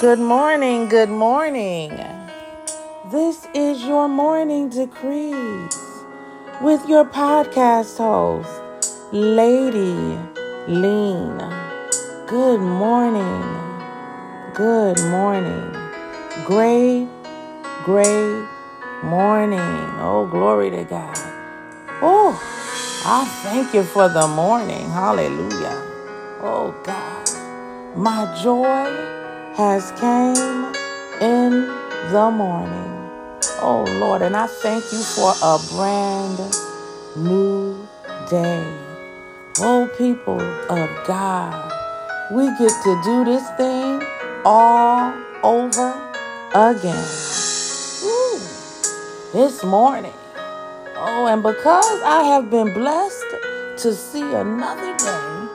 Good morning, good morning. This is your morning decrees with your podcast host, Lady Lean. Good morning, good morning. Great, great morning. Oh, glory to God. Oh, I thank you for the morning. Hallelujah. Oh, God. My joy has came in the morning. Oh Lord, and I thank you for a brand new day. Oh people of God, we get to do this thing all over again. Ooh, this morning. Oh, and because I have been blessed to see another day,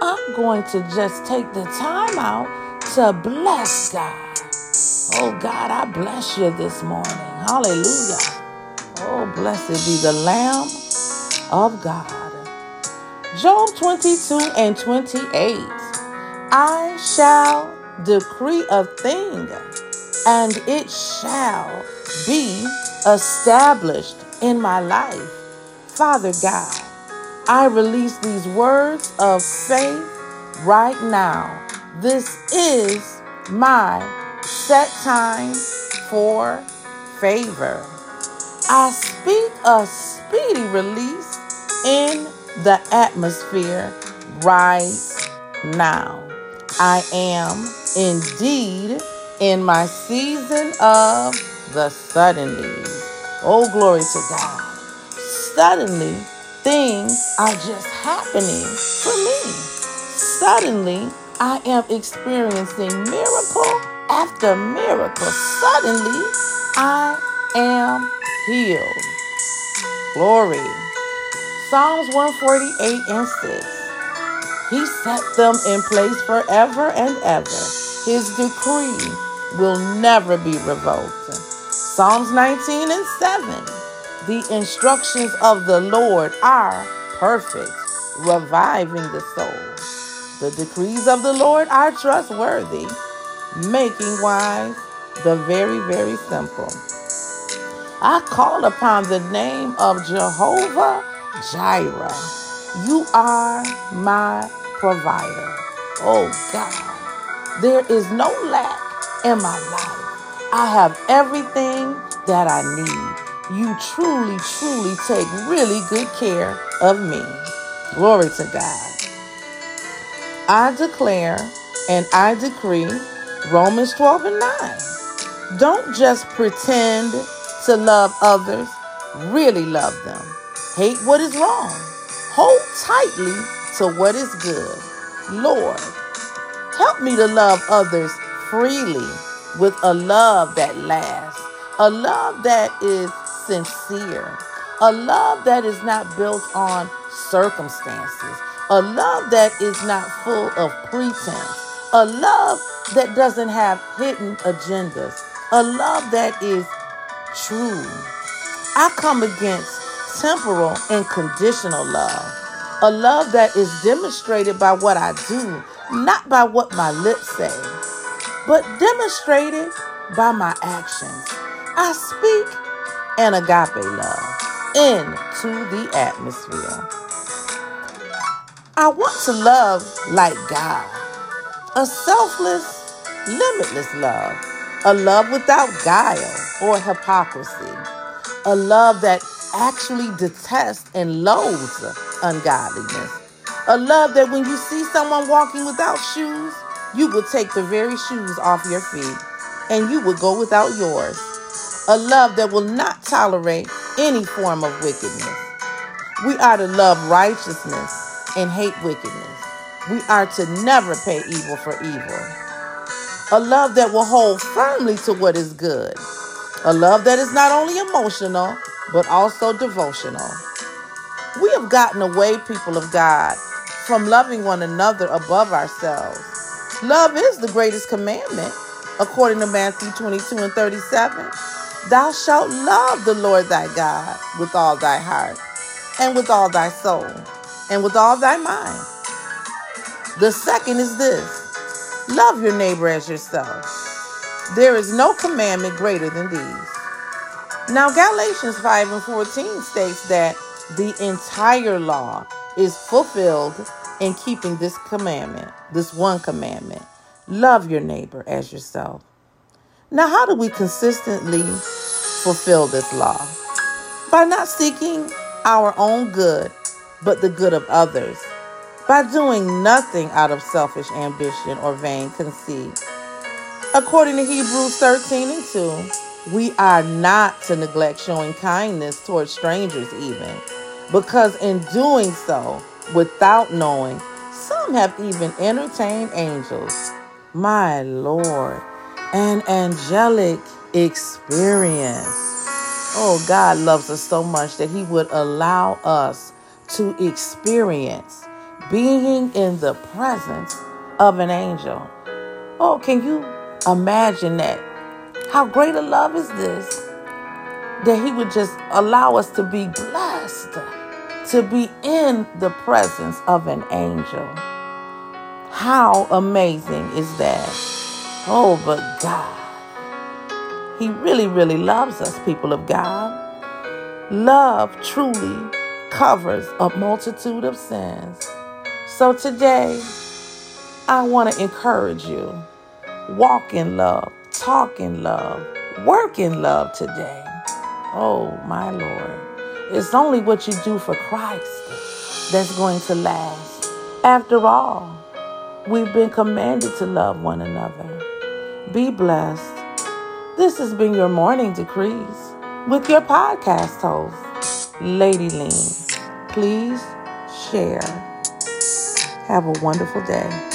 I'm going to just take the time out to bless God. Oh God, I bless you this morning. Hallelujah. Oh, blessed be the Lamb of God. Job 22 and 28. I shall decree a thing, and it shall be established in my life. Father God, I release these words of faith right now this is my set time for favor. I speak a speedy release in the atmosphere right now. I am indeed in my season of the suddenly. Oh, glory to God. Suddenly, things are just happening for me. Suddenly, I am experiencing miracle after miracle. Suddenly, I am healed. Glory. Psalms 148 and 6. He set them in place forever and ever. His decree will never be revoked. Psalms 19 and 7. The instructions of the Lord are perfect, reviving the soul. The decrees of the Lord are trustworthy, making wise the very, very simple. I call upon the name of Jehovah Jireh. You are my provider. Oh God, there is no lack in my life. I have everything that I need. You truly, truly take really good care of me. Glory to God. I declare and I decree Romans 12 and 9. Don't just pretend to love others, really love them. Hate what is wrong. Hold tightly to what is good. Lord, help me to love others freely with a love that lasts, a love that is sincere, a love that is not built on circumstances a love that is not full of pretense. A love that doesn't have hidden agendas. A love that is true. I come against temporal and conditional love. A love that is demonstrated by what I do, not by what my lips say, but demonstrated by my actions. I speak an agape love into the atmosphere. I want to love like God. A selfless, limitless love. A love without guile or hypocrisy. A love that actually detests and loathes ungodliness. A love that when you see someone walking without shoes, you will take the very shoes off your feet and you will go without yours. A love that will not tolerate any form of wickedness. We are to love righteousness and hate wickedness. We are to never pay evil for evil. A love that will hold firmly to what is good. A love that is not only emotional, but also devotional. We have gotten away, people of God, from loving one another above ourselves. Love is the greatest commandment, according to Matthew 22 and 37. Thou shalt love the Lord thy God with all thy heart and with all thy soul and with all thy mind. The second is this Love your neighbor as yourself. There is no commandment greater than these. Now, Galatians 5 and 14 states that the entire law is fulfilled in keeping this commandment, this one commandment love your neighbor as yourself. Now, how do we consistently fulfill this law? By not seeking our own good, but the good of others. By doing nothing out of selfish ambition or vain conceit. According to Hebrews 13 and 2, we are not to neglect showing kindness towards strangers, even, because in doing so, without knowing, some have even entertained angels. My Lord, an angelic experience. Oh, God loves us so much that He would allow us to experience being in the presence of an angel. Oh, can you imagine that? How great a love is this that He would just allow us to be blessed to be in the presence of an angel. How amazing is that? Oh, but God, He really, really loves us, people of God. Love truly covers a multitude of sins. So today, I want to encourage you walk in love, talk in love, work in love today. Oh, my Lord. It's only what you do for Christ that's going to last. After all, we've been commanded to love one another. Be blessed. This has been your morning decrees with your podcast host, Lady Lean. Please share. Have a wonderful day.